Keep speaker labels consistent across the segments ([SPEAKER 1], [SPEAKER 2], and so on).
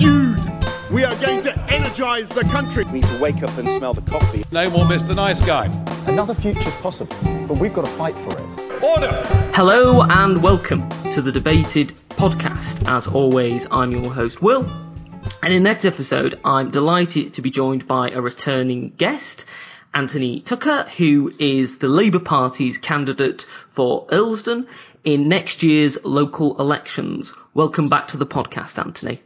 [SPEAKER 1] Dude, we are going to energize the country.
[SPEAKER 2] We need to wake up and smell the coffee.
[SPEAKER 3] No more Mr. Nice Guy.
[SPEAKER 4] Another future's possible, but we've got to fight for it.
[SPEAKER 3] Order!
[SPEAKER 5] Hello and welcome to the Debated podcast. As always, I'm your host, Will. And in this episode, I'm delighted to be joined by a returning guest, Anthony Tucker, who is the Labour Party's candidate for Earlsdon in next year's local elections. Welcome back to the podcast, Anthony.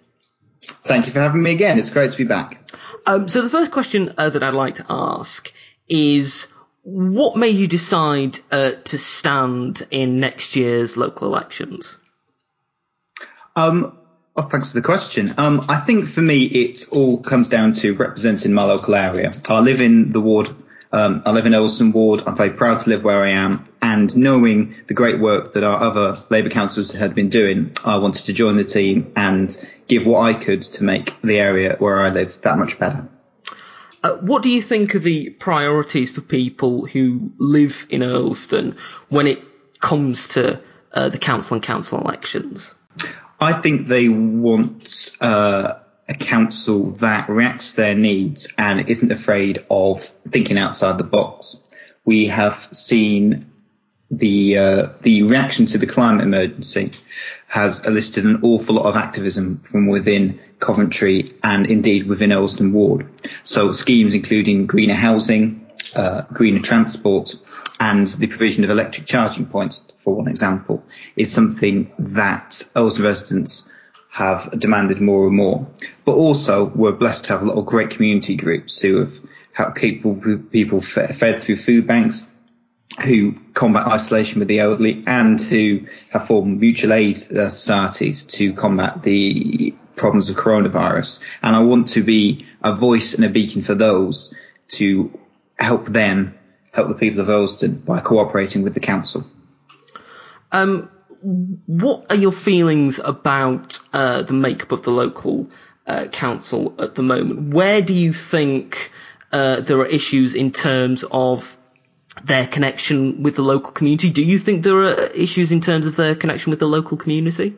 [SPEAKER 6] Thank you for having me again. It's great to be back.
[SPEAKER 5] Um, so the first question uh, that I'd like to ask is, what made you decide uh, to stand in next year's local elections?
[SPEAKER 6] Um, oh, thanks for the question. Um, I think for me, it all comes down to representing my local area. I live in the ward. Um, I live in Earlsdon Ward. I'm very proud to live where I am. And knowing the great work that our other Labour councillors had been doing, I wanted to join the team and give what I could to make the area where I live that much better.
[SPEAKER 5] Uh, what do you think are the priorities for people who live in Earlsdon when it comes to uh, the council and council elections?
[SPEAKER 6] I think they want uh, a council that reacts to their needs and isn't afraid of thinking outside the box. We have seen the uh, the reaction to the climate emergency has elicited an awful lot of activism from within Coventry and indeed within Earlsdon Ward. So schemes including greener housing, uh, greener transport, and the provision of electric charging points, for one example, is something that Earlsdon residents have demanded more and more. But also, we're blessed to have a lot of great community groups who have helped people people fed through food banks who combat isolation with the elderly and who have formed mutual aid uh, societies to combat the problems of coronavirus. And I want to be a voice and a beacon for those to help them help the people of Earlsdon by cooperating with the council.
[SPEAKER 5] Um, what are your feelings about uh, the makeup of the local uh, council at the moment? Where do you think uh, there are issues in terms of their connection with the local community. Do you think there are issues in terms of their connection with the local community?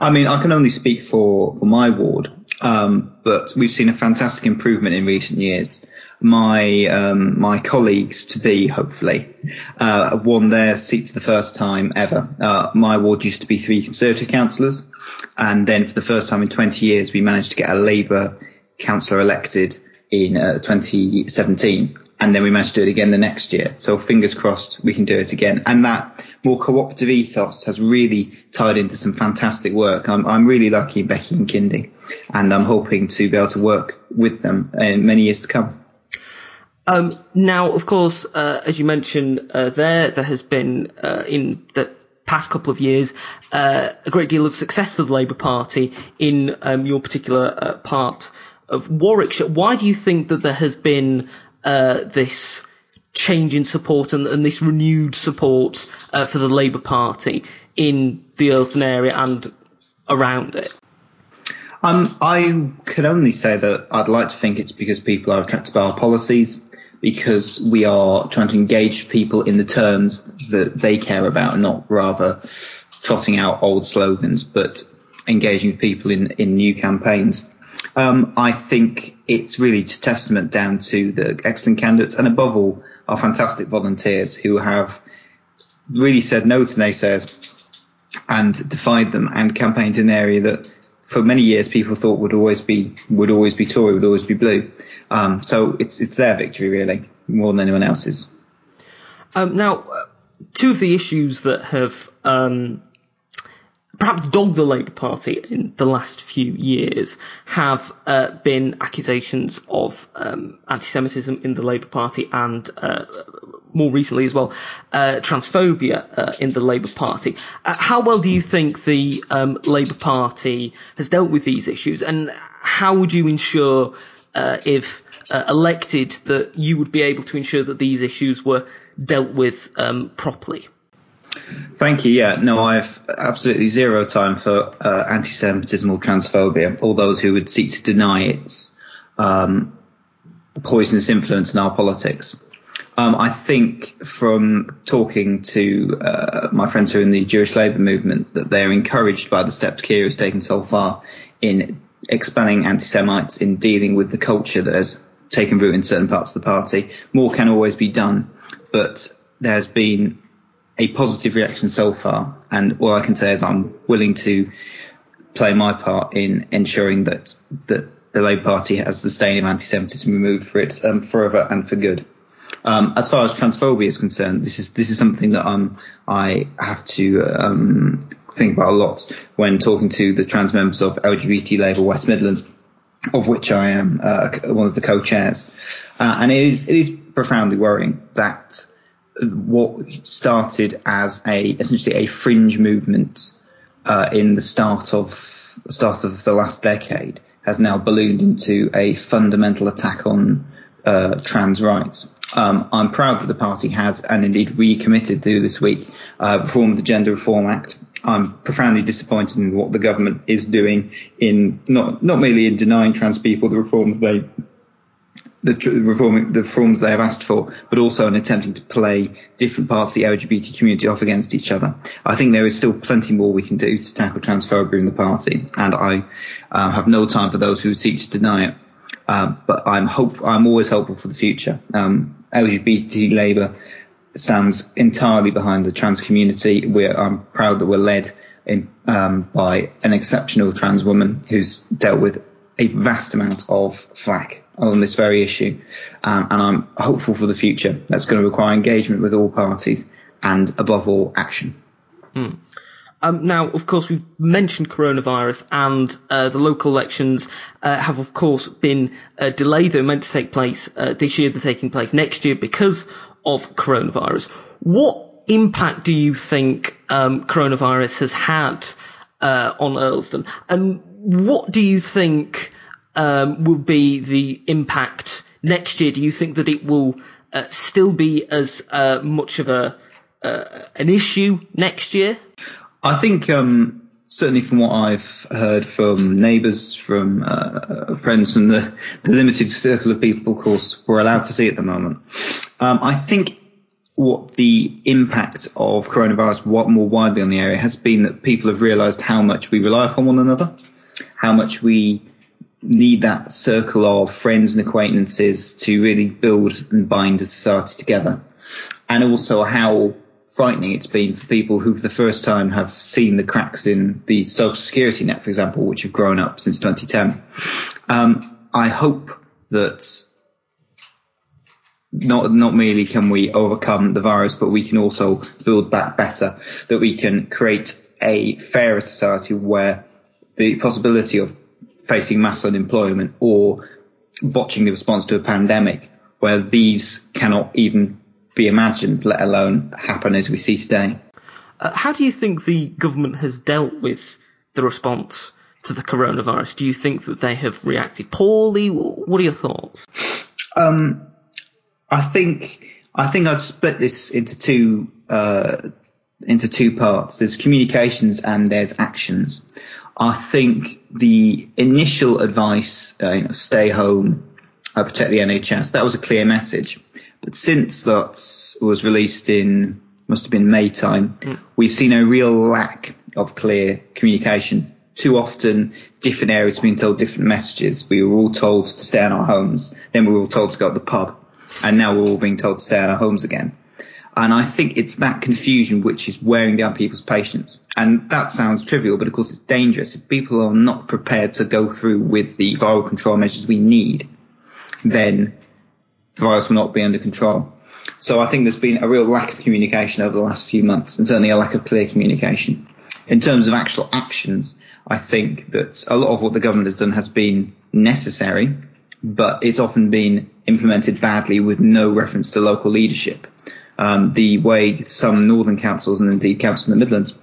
[SPEAKER 6] I mean, I can only speak for, for my ward, um, but we've seen a fantastic improvement in recent years. My um, my colleagues to be hopefully uh, won their seats the first time ever. Uh, my ward used to be three Conservative councillors, and then for the first time in 20 years, we managed to get a Labour councillor elected in uh, 2017 and then we managed to do it again the next year. So fingers crossed we can do it again. And that more cooperative ethos has really tied into some fantastic work. I'm, I'm really lucky Becky and Kindy, and I'm hoping to be able to work with them in many years to come.
[SPEAKER 5] Um, now, of course, uh, as you mentioned uh, there, there has been uh, in the past couple of years uh, a great deal of success for the Labour Party in um, your particular uh, part of Warwickshire. Why do you think that there has been uh, this change in support and, and this renewed support uh, for the Labour Party in the Earlsdon area and around it?
[SPEAKER 6] Um, I can only say that I'd like to think it's because people are attracted by our policies, because we are trying to engage people in the terms that they care about, not rather trotting out old slogans, but engaging people in, in new campaigns. Um, I think it's really testament down to the excellent candidates and above all our fantastic volunteers who have really said no to naysayers and defied them and campaigned in an area that for many years people thought would always be would always be Tory, would always be blue. Um, so it's it's their victory really more than anyone else's.
[SPEAKER 5] Um, now, two of the issues that have um, perhaps dogged the Labour Party in the last few years have uh, been accusations of um, anti-Semitism in the Labour Party and uh, more recently as well uh, transphobia uh, in the Labour Party. Uh, how well do you think the um, Labour Party has dealt with these issues, and how would you ensure uh, if elected that you would be able to ensure that these issues were dealt with um, properly?
[SPEAKER 6] Thank you. Yeah, no, I have absolutely zero time for uh, anti-Semitism or transphobia. All those who would seek to deny its um, poisonous influence in our politics. Um, I think from talking to uh, my friends who are in the Jewish labour movement that they're encouraged by the steps Keir has taken so far in expelling anti-Semites, in dealing with the culture that has taken root in certain parts of the party. More can always be done, but there's been a positive reaction so far, and all I can say is I'm willing to play my part in ensuring that that the Labour Party has the stain of anti-Semitism removed for it um, forever and for good. Um, as far as transphobia is concerned, this is this is something that um, I have to um, think about a lot when talking to the trans members of LGBT Labour West Midlands, of which I am uh, one of the co-chairs, uh, and it is it is profoundly worrying that what started as a essentially a fringe movement uh, in the start of the start of the last decade has now ballooned into a fundamental attack on uh, trans rights. Um, I'm proud that the party has and indeed recommitted to this week uh, reform the Gender Reform Act. I'm profoundly disappointed in what the government is doing in not not merely in denying trans people the reforms they the reform, the reforms they have asked for, but also in attempting to play different parts of the LGBT community off against each other. I think there is still plenty more we can do to tackle transphobia in the party, and I uh, have no time for those who seek to deny it. Uh, but I'm hope I'm always hopeful for the future. Um, LGBT Labour stands entirely behind the trans community. We're, I'm proud that we're led in, um, by an exceptional trans woman who's dealt with a vast amount of flack on this very issue, um, and I'm hopeful for the future. That's going to require engagement with all parties and, above all, action.
[SPEAKER 5] Hmm. Um, now, of course, we've mentioned coronavirus, and uh, the local elections uh, have, of course, been uh, delayed. They're meant to take place uh, this year. They're taking place next year because of coronavirus. What impact do you think um, coronavirus has had uh, on Earlsdon, and what do you think? Um, will be the impact next year? Do you think that it will uh, still be as uh, much of a uh, an issue next year?
[SPEAKER 6] I think um, certainly from what I've heard from neighbours, from uh, friends, from the, the limited circle of people, of course, we're allowed to see at the moment. Um, I think what the impact of coronavirus what more widely on the area has been that people have realised how much we rely upon one another, how much we need that circle of friends and acquaintances to really build and bind a society together. And also how frightening it's been for people who for the first time have seen the cracks in the social security net, for example, which have grown up since 2010. Um, I hope that not not merely can we overcome the virus, but we can also build back better. That we can create a fairer society where the possibility of facing mass unemployment or botching the response to a pandemic where these cannot even be imagined, let alone happen as we see today.
[SPEAKER 5] Uh, how do you think the government has dealt with the response to the coronavirus? Do you think that they have reacted poorly? What are your thoughts?
[SPEAKER 6] Um, I think I think I'd split this into two uh, into two parts. There's communications and there's actions. I think the initial advice, uh, you know, stay home, uh, protect the NHS, that was a clear message. But since that was released in, must have been May time, mm. we've seen a real lack of clear communication. Too often, different areas have been told different messages. We were all told to stay in our homes, then we were all told to go to the pub, and now we're all being told to stay in our homes again. And I think it's that confusion which is wearing down people's patience. And that sounds trivial, but of course it's dangerous. If people are not prepared to go through with the viral control measures we need, then the virus will not be under control. So I think there's been a real lack of communication over the last few months and certainly a lack of clear communication. In terms of actual actions, I think that a lot of what the government has done has been necessary, but it's often been implemented badly with no reference to local leadership um, the way some northern councils and indeed councils in the Midlands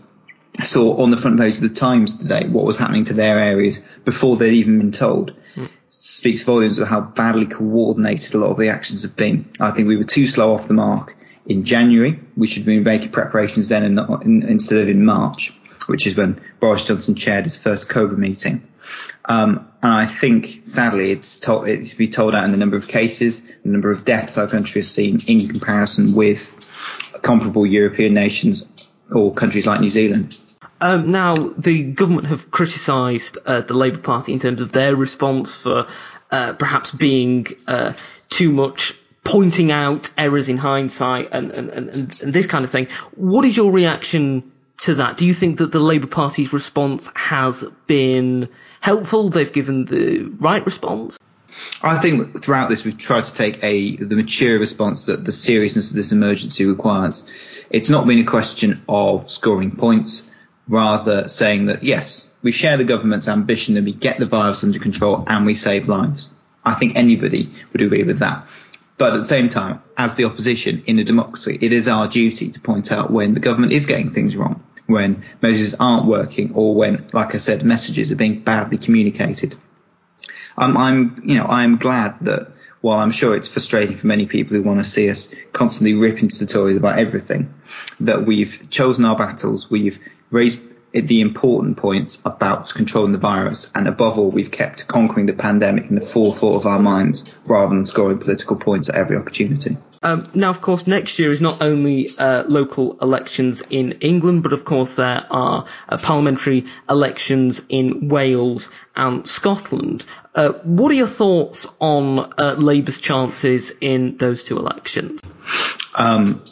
[SPEAKER 6] saw on the front page of the Times today what was happening to their areas before they'd even been told. Mm. Speaks volumes of how badly coordinated a lot of the actions have been. I think we were too slow off the mark in January. We should have been making preparations then in, in, instead of in March, which is when Boris Johnson chaired his first COBRA meeting. Um, and I think, sadly, it's, to- it's to be told out in the number of cases, the number of deaths our country has seen in comparison with comparable European nations or countries like New Zealand.
[SPEAKER 5] Um, now, the government have criticised uh, the Labour Party in terms of their response for uh, perhaps being uh, too much pointing out errors in hindsight and, and, and, and this kind of thing. What is your reaction to that? Do you think that the Labour Party's response has been helpful? They've given the right response?
[SPEAKER 6] I think throughout this we've tried to take a the mature response that the seriousness of this emergency requires. It's not been a question of scoring points, rather saying that yes, we share the government's ambition that we get the virus under control and we save lives. I think anybody would agree with that. But at the same time, as the opposition in a democracy, it is our duty to point out when the government is getting things wrong, when measures aren't working, or when, like I said, messages are being badly communicated. I'm, I'm, you know, I'm glad that while I'm sure it's frustrating for many people who want to see us constantly rip into the Tories about everything, that we've chosen our battles, we've raised the important points about controlling the virus, and above all, we've kept conquering the pandemic in the forethought of our minds rather than scoring political points at every opportunity.
[SPEAKER 5] Um, now, of course, next year is not only uh, local elections in England, but of course there are uh, parliamentary elections in Wales and Scotland. Uh, what are your thoughts on uh, Labour's chances in those two elections?
[SPEAKER 6] Um,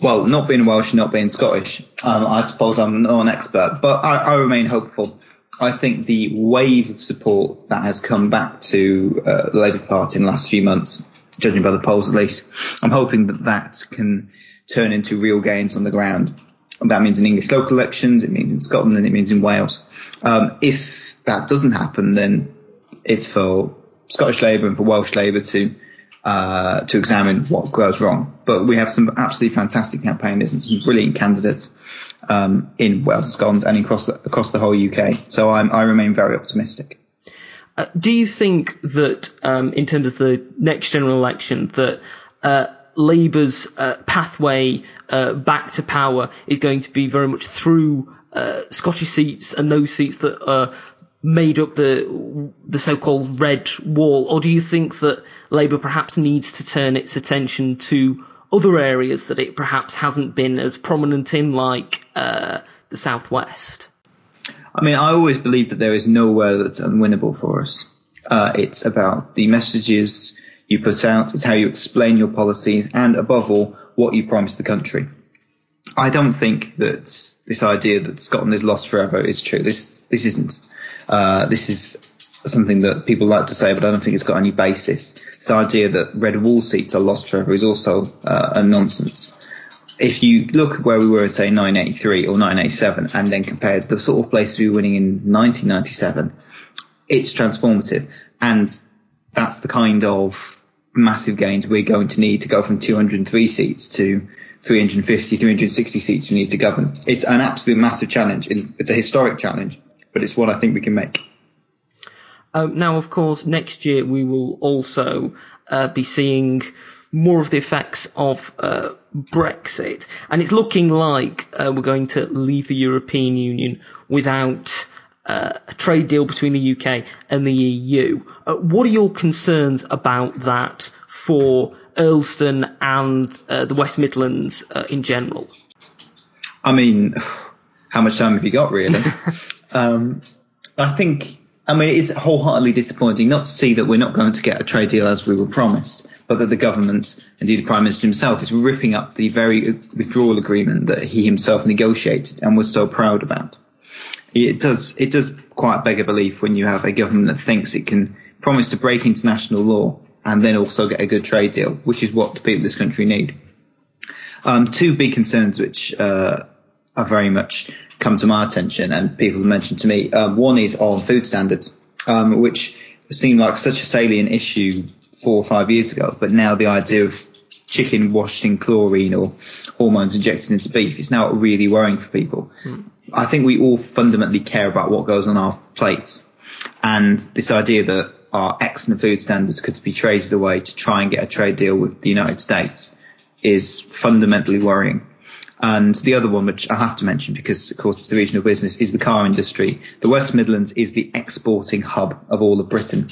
[SPEAKER 6] well, not being Welsh, not being Scottish, um, I suppose I'm not an expert, but I, I, remain hopeful. I think the wave of support that has come back to uh, the Labour Party in the last few months, judging by the polls at least, I'm hoping that that can turn into real gains on the ground. That means in English local elections, it means in Scotland, and it means in Wales. Um, if that doesn't happen, then it's for Scottish Labour and for Welsh Labour to uh, to examine what goes wrong. But we have some absolutely fantastic campaigners and some brilliant candidates um, in Wales and Scotland and across the, across the whole UK. So I'm, I remain very optimistic.
[SPEAKER 5] Uh, do you think that, um, in terms of the next general election, that uh, Labour's uh, pathway uh, back to power is going to be very much through Scottish seats and those seats that are made up the the so-called red wall, or do you think that Labour perhaps needs to turn its attention to other areas that it perhaps hasn't been as prominent in, like uh, the southwest?
[SPEAKER 6] I mean, I always believe that there is nowhere that's unwinnable for us. Uh, it's about the messages you put out, it's how you explain your policies, and above all, what you promise the country. I don't think that this idea that Scotland is lost forever is true. This this isn't. Uh, this is something that people like to say, but I don't think it's got any basis. This idea that red wall seats are lost forever is also uh, a nonsense. If you look at where we were in, say, 1983 or 1987 and then compare the sort of places we were winning in 1997, it's transformative. And that's the kind of massive gains we're going to need to go from 203 seats to 350, 360 seats we need to govern. It's an absolute massive challenge. It's a historic challenge but it's one I think we can make.
[SPEAKER 5] Um, now, of course, next year we will also uh, be seeing more of the effects of uh, Brexit, and it's looking like uh, we're going to leave the European Union without uh, a trade deal between the UK and the EU. Uh, what are your concerns about that for Earlsdon and uh, the West Midlands in general?
[SPEAKER 6] I mean, how much time have you got, really? Um, I think, I mean, it is wholeheartedly disappointing not to see that we're not going to get a trade deal as we were promised, but that the government, indeed the Prime Minister himself, is ripping up the very withdrawal agreement that he himself negotiated and was so proud about. It does, it does quite beg a belief when you have a government that thinks it can promise to break international law and then also get a good trade deal, which is what the people of this country need. Um, two big concerns which uh, are very much come to my attention and people have mentioned to me. Um, one is on food standards, um, which seemed like such a salient issue four or five years ago, but now the idea of chicken washed in chlorine or hormones injected into beef is now really worrying for people. Mm. I think we all fundamentally care about what goes on our plates, and this idea that our excellent food standards could be traded away to try and get a trade deal with the United States is fundamentally worrying. And the other one, which I have to mention because, of course, it's the regional business, is the car industry. The West Midlands is the exporting hub of all of Britain,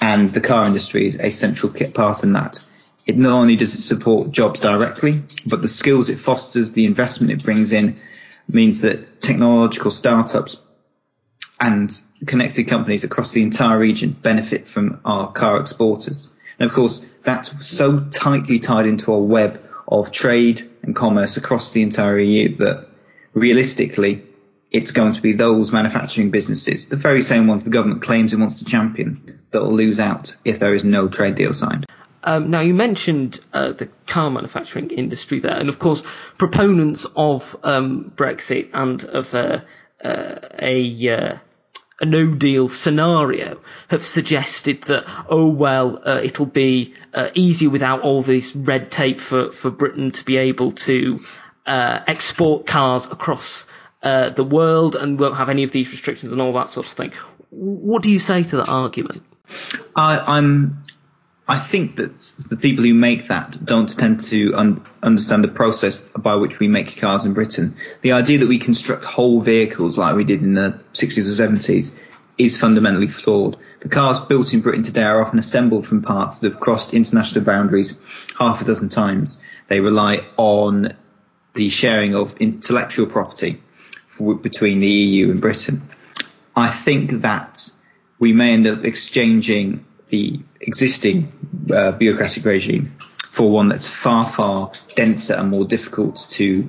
[SPEAKER 6] and the car industry is a central part in that. It not only does it support jobs directly, but the skills it fosters, the investment it brings in, means that technological startups and connected companies across the entire region benefit from our car exporters. And of course, that's so tightly tied into a web of trade and commerce across the entire EU that realistically, it's going to be those manufacturing businesses, the very same ones the government claims it wants to champion, that will lose out if there is no trade deal signed.
[SPEAKER 5] Um, now, you mentioned uh, the car manufacturing industry there, and of course, proponents of um, Brexit and of uh, uh, a uh, a no deal scenario have suggested that, oh well, uh, it'll be uh, easier without all this red tape for, for Britain to be able to uh, export cars across uh, the world and won't have any of these restrictions and all that sort of thing. What do you say to that argument?
[SPEAKER 6] I, I'm I think that the people who make that don't tend to un- understand the process by which we make cars in Britain. The idea that we construct whole vehicles like we did in the 60s or 70s is fundamentally flawed. The cars built in Britain today are often assembled from parts that have crossed international boundaries half a dozen times. They rely on the sharing of intellectual property between the EU and Britain. I think that we may end up exchanging the existing uh, bureaucratic regime for one that's far, far denser and more difficult to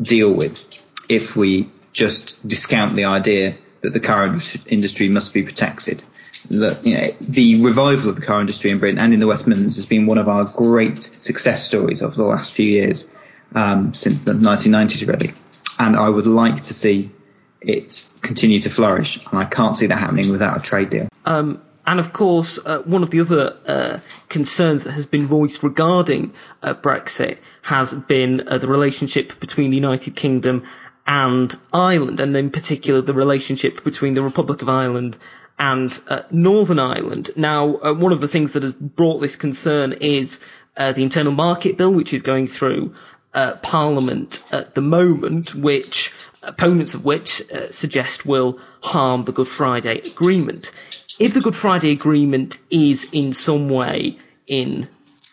[SPEAKER 6] deal with if we just discount the idea that the car industry must be protected. The, you know, the revival of the car industry in Britain and in the West Midlands has been one of our great success stories over the last few years, um, since the 1990s really. And I would like to see it continue to flourish, and I can't see that happening without a trade deal.
[SPEAKER 5] Um, and of course, uh, one of the other uh, concerns that has been voiced regarding uh, Brexit has been uh, the relationship between the United Kingdom and Ireland, and in particular the relationship between the Republic of Ireland and uh, Northern Ireland. Now, uh, one of the things that has brought this concern is the Internal Market Bill, which is going through Parliament at the moment, which opponents of which suggest will harm the Good Friday Agreement if the Good Friday Agreement is in some way in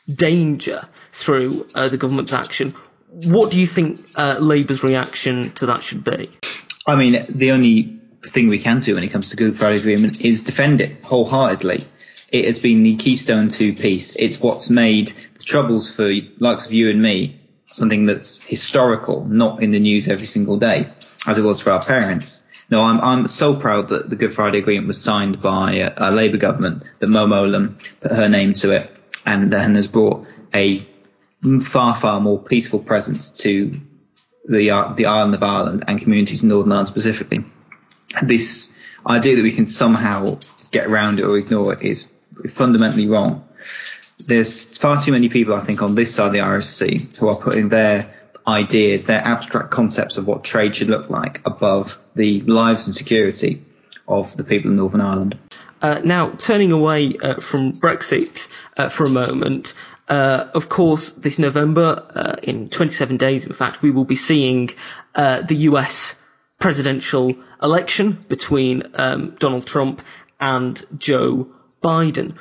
[SPEAKER 5] danger through uh, the government's action, what do you think uh, Labour's reaction to that should be?
[SPEAKER 6] I mean, the only thing we can do when it comes to Good Friday Agreement is defend it wholeheartedly. It has been the keystone to peace. It's what's made the troubles for likes of you and me something that's historical, not in the news every single day, as it was for our parents. No, I'm I'm so proud that the Good Friday Agreement was signed by a, a Labour government that Mo Mowlam put her name to it, and then has brought a far far more peaceful presence to the uh, the island of Ireland and communities in Northern Ireland specifically. This idea that we can somehow get around it or ignore it is fundamentally wrong. There's far too many people, I think, on this side of the Irish Sea who are putting their ideas, their abstract concepts of what trade should look like above the lives and security of the people in Northern Ireland.
[SPEAKER 5] Uh, now, turning away uh, from Brexit uh, for a moment, uh, of course, this November, uh, in 27 days, in fact, we will be seeing uh, the US presidential election between um, Donald Trump and Joe Biden.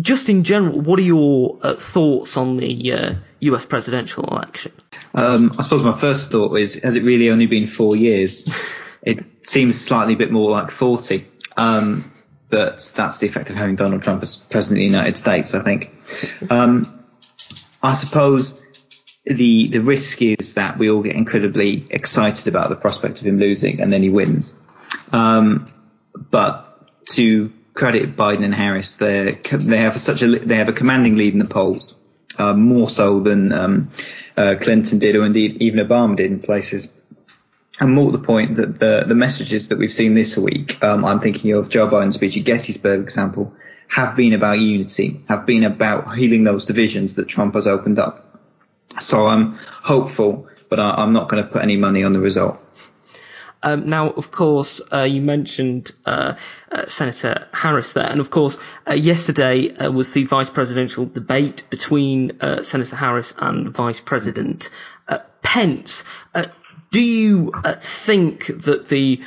[SPEAKER 5] just in general, what are your thoughts on the US presidential election?
[SPEAKER 6] Um, I suppose my first thought is, has it really only been four years? it seems slightly a bit more like 40. Um, but that's the effect of having Donald Trump as president of the United States, I think. Um, I suppose the the risk is that we all get incredibly excited about the prospect of him losing and then he wins. Um, but to credit Biden and Harris, they they have such a they have a commanding lead in the polls, uh, more so than um, uh, Clinton did, or indeed even Obama did in places. And more to the point that the, the messages that we've seen this week, um, I'm thinking of Joe Biden's speech at Gettysburg example, have been about unity, have been about healing those divisions that Trump has opened up. So I'm hopeful, but I, am not going to put any money on the result.
[SPEAKER 5] Um, now, of course, uh, you mentioned uh, uh, Senator Harris there, and of course, uh, yesterday uh, was the vice presidential debate between uh, Senator Harris and Vice President Pence. do you think that the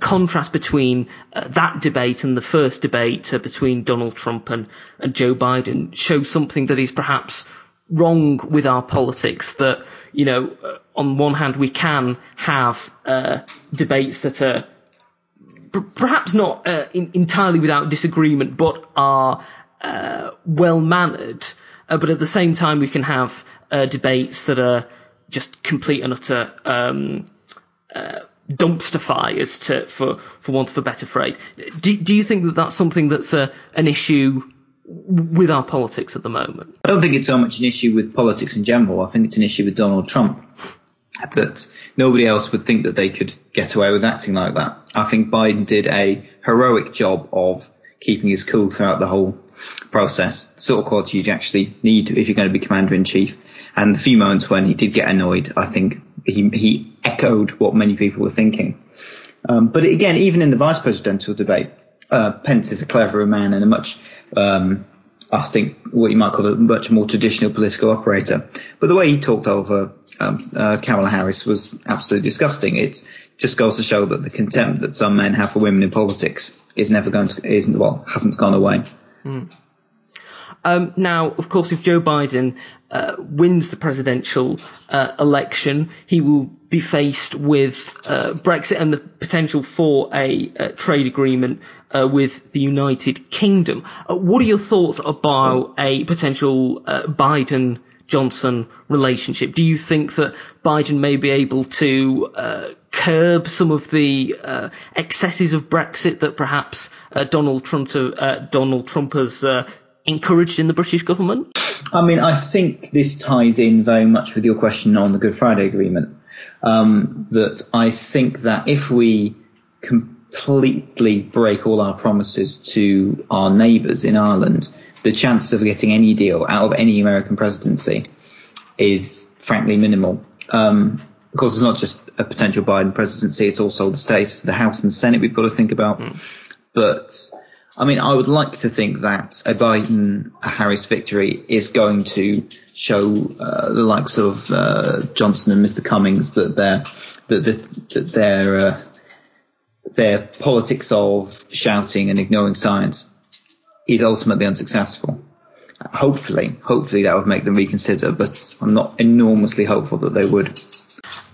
[SPEAKER 5] contrast between that debate and the first debate between Donald Trump and, and Joe Biden shows something that is perhaps wrong with our politics? That you know on one hand, we can have uh, debates that are p- perhaps not uh, in, entirely without disagreement, but are uh, well mannered. Uh, but at the same time, we can have uh, debates that are just complete and utter um, uh, dumpster fires, to, for for want of a better phrase. Do, do you think that that's something that's a, an issue with our politics at the moment?
[SPEAKER 6] I don't think it's so much an issue with politics in general. I think it's an issue with Donald Trump that nobody else would think that they could get away with acting like that. I think Biden did a heroic job of keeping his cool throughout the whole process, the sort of quality you actually need if you're going to be commander in chief. And the few moments when he did get annoyed, I think he, he echoed what many people were thinking. Um, but again, even in the vice presidential debate, uh, Pence is a cleverer man and a much, um, I think, what you might call a much more traditional political operator. But the way he talked over um, uh, Kamala Harris was absolutely disgusting. It just goes to show that the contempt that some men have for women in politics is never going to, isn't, well, hasn't gone away.
[SPEAKER 5] Um, now, of course, if Joe Biden uh, wins the presidential uh, election, he will be faced with uh, Brexit and the potential for a, uh trade agreement uh, with the United Kingdom. Uh, what are your thoughts about a potential uh, Biden Johnson relationship? Do you think that Biden may be able to uh, curb some of the uh, excesses of Brexit that perhaps uh, Donald Trump to, uh, Donald Trump has uh, encouraged in the British government?
[SPEAKER 6] I mean, I think this ties in very much with your question on the Good Friday Agreement. Um, that I think that if we completely break all our promises to our neighbours in Ireland, the chance of getting any deal out of any American presidency is frankly minimal. Um, of course, it's not just a potential Biden presidency; it's also the states, the House and Senate. We've got to think about. But I mean, I would like to think that a Biden a Harris victory is going to show uh, the likes of uh, Johnson and Mr. Cummings that their that, that, that their uh, their politics of shouting and ignoring science is ultimately unsuccessful. Hopefully, hopefully that would make them reconsider, but I'm not enormously hopeful that they would.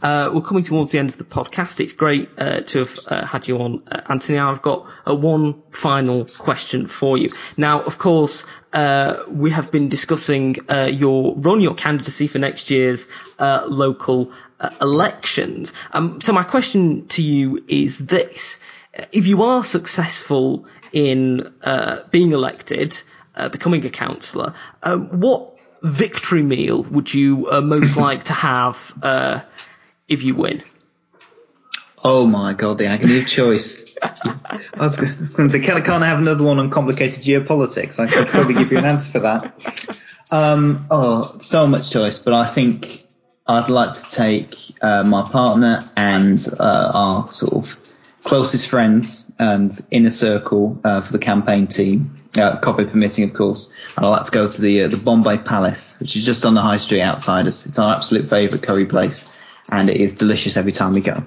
[SPEAKER 5] Uh, we're coming towards the end of the podcast. It's great uh, to have uh, had you on, uh, Anthony. I've got uh, one final question for you. Now, of course, uh, we have been discussing your run, your candidacy for next year's local elections. Um, so my question to you is this: If you are successful in uh, being elected, uh, becoming a councillor, um, what victory meal would you uh, most like to have? Uh, if you win.
[SPEAKER 6] Oh my god, the agony of choice. I was going to say, can, can't I have another one on complicated geopolitics? I could probably give you an answer for that. Um, oh, so much choice, but I think I'd like to take uh, my partner and uh, our sort of closest friends and inner circle uh, for the campaign team, uh, coffee permitting, of course. And I'd like to go to the uh, the Bombay Palace, which is just on the high street outside us. It's our absolute favourite curry place, and it is delicious every time we go.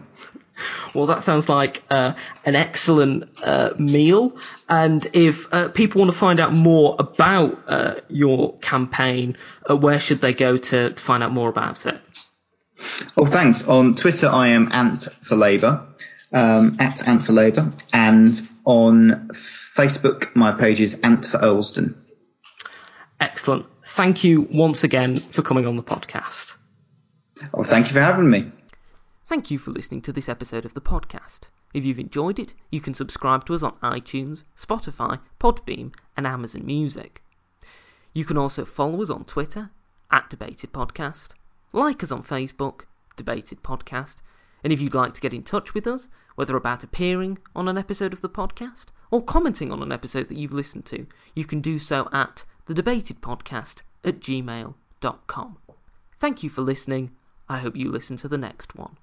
[SPEAKER 5] Well, that sounds like uh, an excellent uh, meal. And if uh, people want to find out more about uh, your campaign, uh, where should they go to, to find out more about it?
[SPEAKER 6] Oh, thanks. On Twitter, I am Ant for Labour, um, at Ant for Labour, and on Facebook, my page is Ant for Earlsdon.
[SPEAKER 5] Excellent. Thank you once again for coming on the podcast.
[SPEAKER 6] Oh, thank you for having me.
[SPEAKER 5] Thank you for listening to this episode of the podcast. If you've enjoyed it, you can subscribe to us on iTunes, Spotify, Podbean, and Amazon Music. You can also follow us on Twitter, at Debated Podcast, like us on Facebook, Debated Podcast, and if you'd like to get in touch with us, whether about appearing on an episode of the podcast or commenting on an episode that you've listened to, you can do so at thedebatedpodcast at gmail.com. Thank you for listening. I hope you listen to the next one.